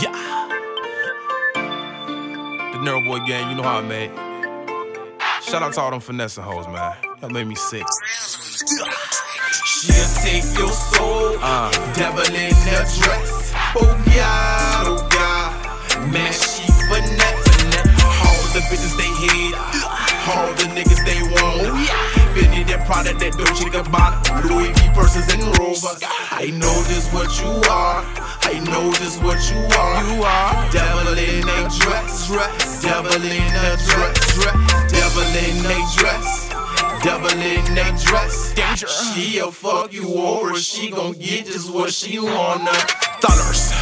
Yeah. The Narrow Boy gang, you know how I made. Shout out to all them finessing hoes, man. That made me sick. She'll take your soul, Uh. devil in the dress. Oh God, oh God, man, she finesse. All the bitches they hate, all the niggas they want. Fendi that product, that Dolce Gabbana, Louis V purses and Rovers. I know just what you are. Know just what you are. You are. Devil in a dress, dress. Devil in a dress, dress. Devil in a dress. Devil in a dress. Danger. She'll fuck you over. She gon' get just what she wanna. Dollars,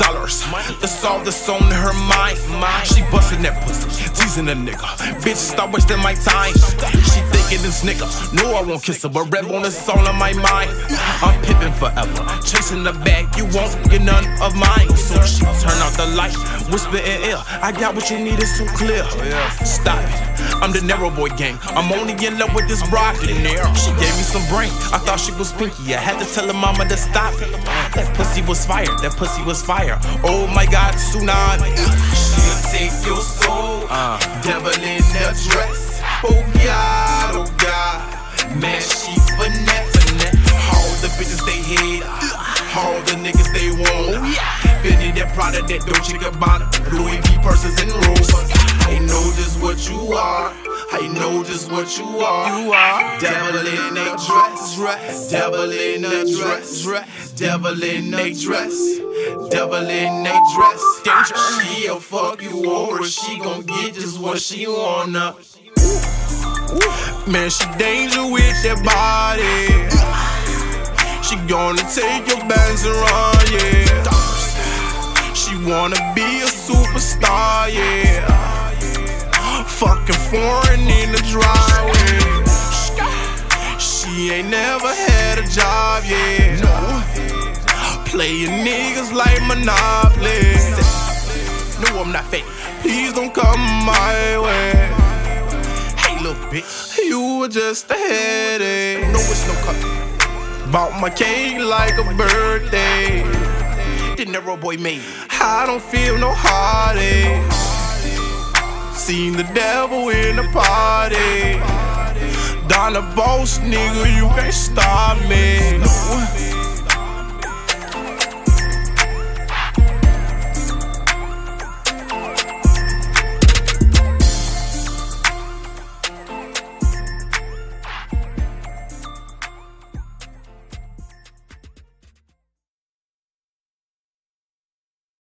dollars. That's all that's on her mind. She bustin' that pussy, teasing a nigga. Bitch, stop wasting my time. She this nigga. No, I won't kiss her, but red bone is all on my mind. I'm pimping forever, chasing the bag. You won't get none of mine. So she turn out the light, whisper in ear. I got what you need, it's so clear. Stop it. I'm the narrow boy gang. I'm only in love with this broad. She gave me some brain. I thought she was pinky. I had to tell her mama to stop it. That pussy was fire. That pussy was fire. Oh my god, tsunami. She'll take your soul. Uh. Devil in the dress. Oh God, hate. All the niggas they want. Fendi that product, that Dolce Gabbana, Louis V purses and Rovers. I know just what you are. I know just what you are. You are. Devil in a dress, dress. Devil in a dress, dress. Devil in a dress. Devil in a dress. Danger. She'll fuck you over. She gon' get just what she wanna. Man, she danger with that body. She gonna take your bands and run, yeah. She wanna be a superstar, yeah. Fucking foreign in the driveway. She ain't never had a job, yeah. Playing niggas like Monopoly. No, I'm not fake. Please don't come my way. Hey, little bitch. You were just a headache. No, it's no color. Bought my cake like a birthday. Didn't the narrow boy made. I don't feel no heartache. Seen the devil in the party. Donna boss, nigga, you can't stop me. No.